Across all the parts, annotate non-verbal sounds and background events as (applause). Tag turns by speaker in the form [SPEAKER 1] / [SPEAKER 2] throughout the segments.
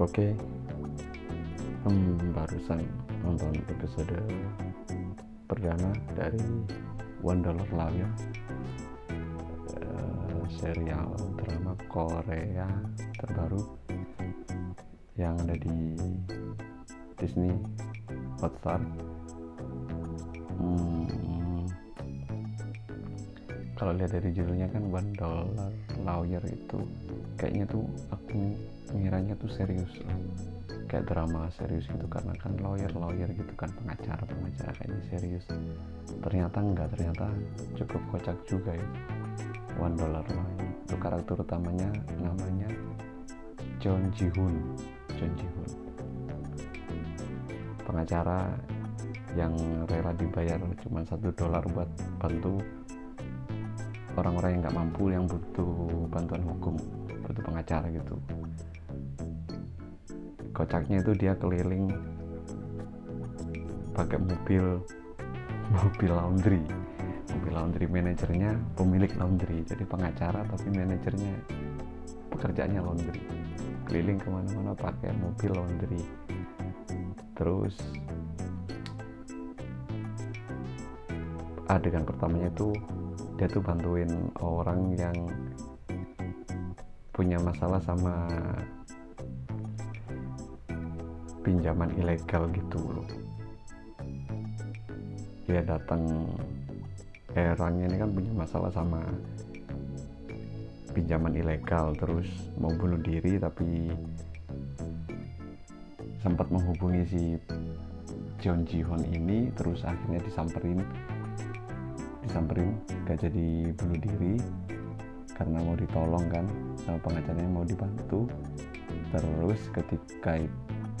[SPEAKER 1] Oke, hmm, barusan nonton episode perdana dari One Dollar Lawyer uh, serial drama Korea terbaru yang ada di Disney Hotstar. Hmm, kalau lihat dari judulnya kan One Dollar Lawyer itu kayaknya tuh aku ngiranya tuh serius kayak drama serius gitu. Karena kan lawyer lawyer gitu kan pengacara pengacara kayaknya serius. Ternyata enggak ternyata cukup kocak juga ya. One dollar lawyer itu karakter utamanya namanya John Ji Hoon. John Ji Hoon. Pengacara yang rela dibayar cuma satu dolar buat bantu orang-orang yang nggak mampu yang butuh bantuan hukum butuh pengacara gitu. Kocaknya itu dia keliling pakai mobil (laughs) mobil laundry. Mobil laundry manajernya pemilik laundry jadi pengacara tapi manajernya pekerjaannya laundry. Keliling ke mana-mana pakai mobil laundry. Terus adegan pertamanya itu dia tuh bantuin orang yang punya masalah sama pinjaman ilegal gitu loh. Dia datang eh, orangnya ini kan punya masalah sama pinjaman ilegal terus mau bunuh diri tapi sempat menghubungi si John Ji Hoon ini terus akhirnya disamperin disamperin gak jadi bunuh diri karena mau ditolong kan sama pengacaranya mau dibantu. Terus ketika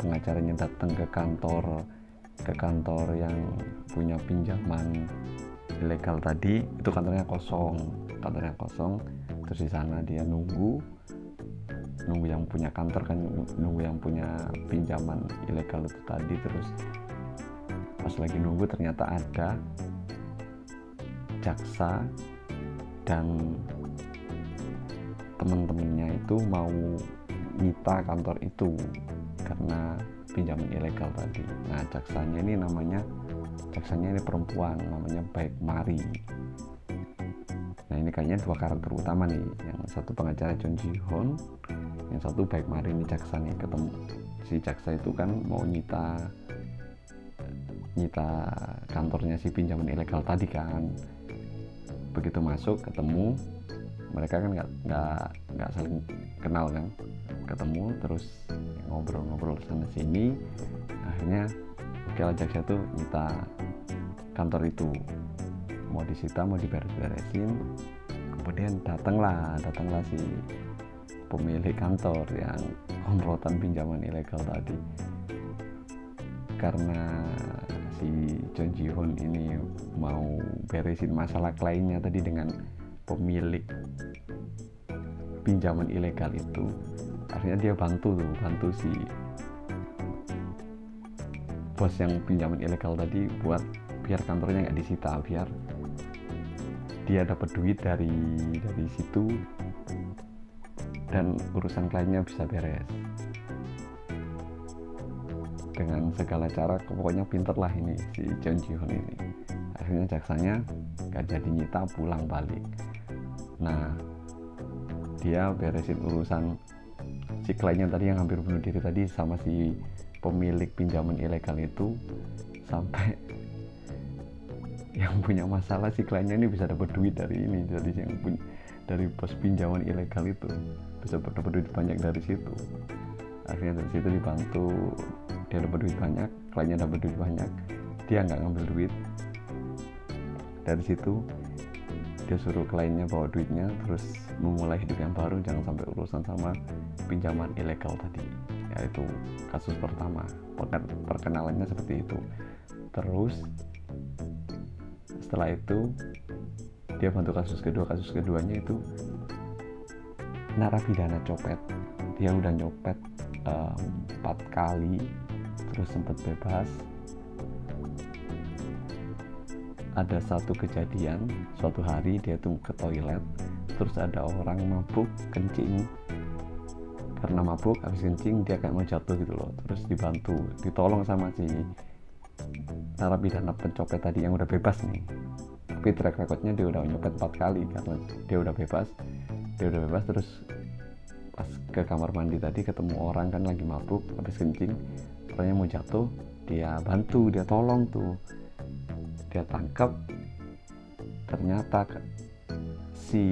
[SPEAKER 1] pengacaranya datang ke kantor ke kantor yang punya pinjaman ilegal tadi itu kantornya kosong kantornya kosong. Terus di sana dia nunggu nunggu yang punya kantor kan nunggu yang punya pinjaman ilegal itu tadi. Terus pas lagi nunggu ternyata ada jaksa dan teman-temannya itu mau nyita kantor itu karena pinjaman ilegal tadi. Nah jaksanya ini namanya jaksanya ini perempuan namanya Baik Mari. Nah ini kayaknya dua karakter utama nih. Yang satu pengacara John Ji Hoon yang satu Baik Mari ini jaksa nih. Ketemu si jaksa itu kan mau nyita nyita kantornya si pinjaman ilegal tadi kan begitu masuk ketemu mereka kan nggak nggak nggak saling kenal kan. Ketemu terus ngobrol-ngobrol sana sini akhirnya oke lah jaksa tuh minta kantor itu. Mau disita mau diberes-beresin kemudian datanglah datanglah si pemilik kantor yang (laughs) komplotan pinjaman ilegal tadi karena si John Ji Hoon ini mau beresin masalah kliennya tadi dengan pemilik pinjaman ilegal itu. Akhirnya dia bantu tuh bantu si bos yang pinjaman ilegal tadi buat biar kantornya nggak disita biar dia dapat duit dari dari situ dan urusan kliennya bisa beres dengan segala cara pokoknya pinter lah ini si John Ji ini. Akhirnya jaksanya gak jadi nyita pulang balik. Nah dia beresin urusan si kliennya tadi yang hampir bunuh diri tadi sama si pemilik pinjaman ilegal itu sampai (laughs) yang punya masalah si kliennya ini bisa dapat duit dari ini dari yang punya dari pos pinjaman ilegal itu. Bisa dapat duit banyak dari situ. Akhirnya dari situ dibantu dia dapat duit banyak kliennya dapat duit banyak dia nggak ngambil duit. Dari situ dia suruh kliennya bawa duitnya terus memulai hidup yang baru jangan sampai urusan sama pinjaman ilegal tadi yaitu kasus pertama. Perkenalannya seperti itu. Terus setelah itu dia bantu kasus kedua. Kasus keduanya itu narapidana copet. Dia udah nyopet empat um, kali terus sempat bebas. Ada satu kejadian suatu hari dia tuh ke toilet terus ada orang mabuk kencing. Karena mabuk habis kencing dia kayak mau jatuh gitu loh. Terus dibantu ditolong sama si narapidana pencopet tadi yang udah bebas nih. Tapi track recordnya dia udah nyopet empat kali karena dia udah bebas. Dia udah bebas terus pas ke kamar mandi tadi ketemu orang kan lagi mabuk habis kencing orangnya mau jatuh dia bantu dia tolong tuh. Dia tangkap ternyata si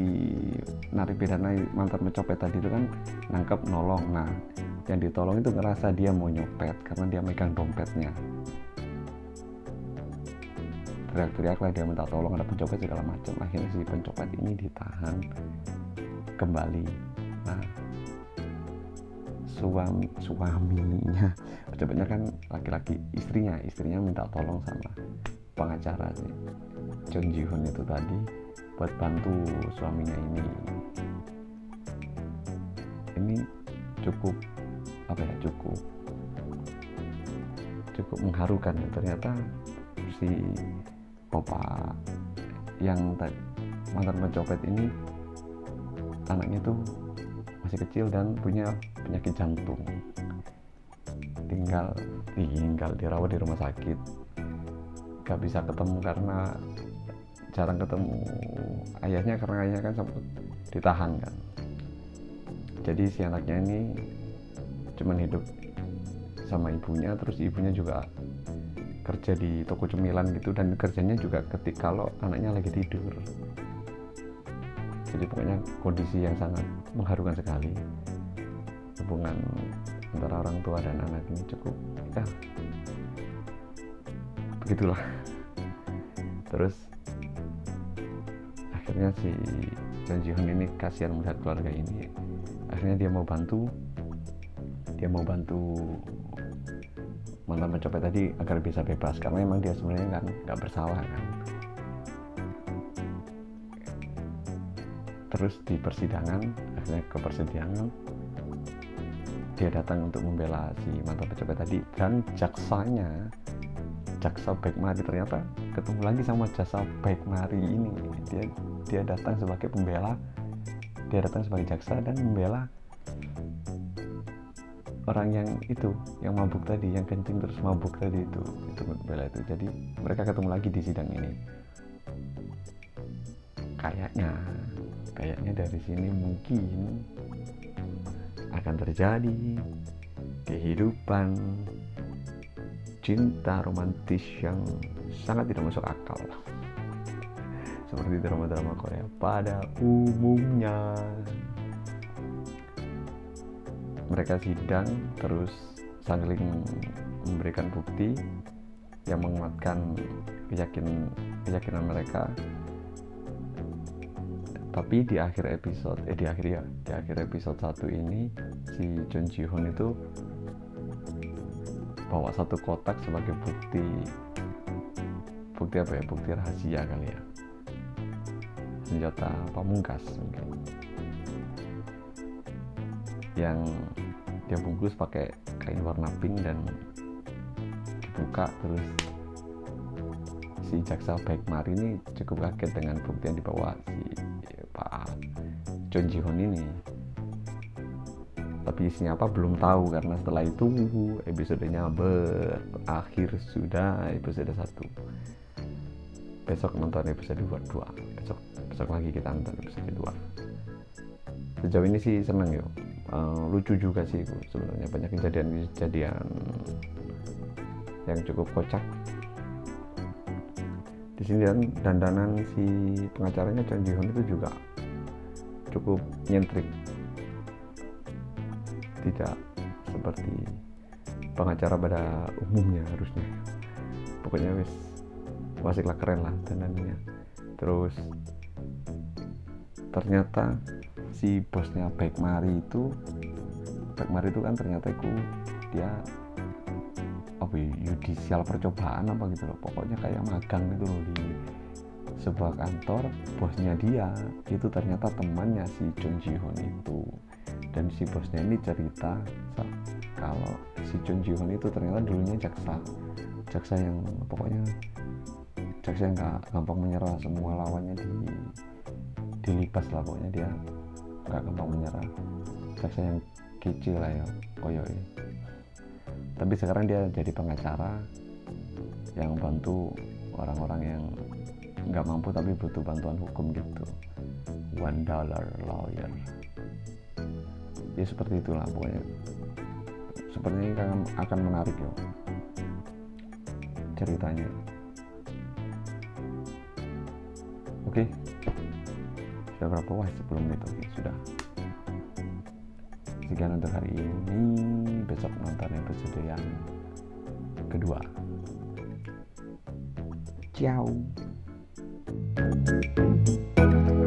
[SPEAKER 1] narapidana mantan mencopet tadi itu kan nangkep nolong. Nah yang ditolong itu ngerasa dia mau nyopet karena dia megang dompetnya. Teriak-teriak lah dia minta tolong ada pencopet segala macam. Akhirnya si pencopet ini ditahan kembali. Nah suami suaminya. Pencopetnya kan laki-laki istrinya istrinya minta tolong sama pengacara sih. John Ji Hoon itu tadi buat bantu suaminya ini. Ini cukup apa ya cukup cukup mengharukan. Ya. ternyata si bapak yang mantan pencopet ini anaknya tuh masih kecil dan punya penyakit jantung. Tinggal tinggal dirawat di rumah sakit. Gak bisa ketemu karena jarang ketemu. Ayahnya karena ayahnya kan sempat ditahan kan. Jadi si anaknya ini cuman hidup sama ibunya terus ibunya juga kerja di toko cemilan gitu dan kerjanya juga ketika kalau anaknya lagi tidur. Jadi pokoknya kondisi yang sangat mengharukan sekali hubungan antara orang tua dan anak ini cukup ya begitulah. Terus akhirnya si John Ji ini kasihan melihat keluarga ini. Akhirnya dia mau bantu dia mau bantu mantan pencopet tadi agar bisa bebas karena memang dia sebenarnya kan nggak bersalah kan. Terus di persidangan akhirnya ke persidangan dia datang untuk membela si mantan pencopet tadi dan jaksanya jaksa baik mari ternyata ketemu lagi sama jasa baik mari ini. Dia dia datang sebagai pembela dia datang sebagai jaksa dan membela orang yang itu yang mabuk tadi yang kencing terus mabuk tadi itu itu membela itu. Jadi mereka ketemu lagi di sidang ini. Kayaknya kayaknya dari sini mungkin akan terjadi kehidupan cinta romantis yang sangat tidak masuk akal. Seperti drama-drama Korea pada umumnya. Mereka sidang terus saling memberikan bukti yang menguatkan keyakinan keyakinan mereka tapi di akhir episode eh di akhir ya di akhir episode satu ini si Jun Ji Hoon itu bawa satu kotak sebagai bukti bukti apa ya? Bukti rahasia kali ya. Senjata pamungkas mungkin. Yang dia bungkus pakai kain warna pink dan dibuka terus si jaksa baik mari ini cukup kaget dengan bukti yang dibawa John Ji Hoon ini. Tapi isinya apa belum tahu karena setelah itu episodenya berakhir sudah episode 1 besok nonton episode 2 besok besok lagi kita nonton episode 2 sejauh ini sih seneng ya uh, lucu juga sih sebenarnya. Banyak kejadian-kejadian yang cukup kocak. Di sini dan dandanan si pengacaranya Chan Ji Hoon itu juga cukup nyentrik. Tidak seperti pengacara pada umumnya harusnya. Pokoknya wis wasiklah keren lah dandannya terus ternyata si bosnya Baik Mari itu Baik Mari itu kan ternyata itu dia apa ya, yudisial percobaan apa gitu loh. Pokoknya kayak magang gitu loh di sebuah kantor bosnya dia. Itu ternyata temannya si Jun Ji Hoon itu. Dan si bosnya ini cerita kalau si Chun Ji Hoon itu ternyata dulunya jaksa. Jaksa yang pokoknya jaksa yang gak gampang menyerah. Semua lawannya di dilipas lah pokoknya dia. Gak gampang menyerah. Jaksa yang kecil lah ya koyo ini tapi sekarang dia jadi pengacara yang bantu orang-orang yang nggak mampu tapi butuh bantuan hukum gitu. One dollar lawyer. Ya seperti itulah pokoknya. Sepertinya akan, akan menarik ya ceritanya. Oke. Sudah berapa? Wah 10 menit. Oke sudah. Sekian untuk hari ini. Besok nonton episode yang kedua. Ciao Thank you.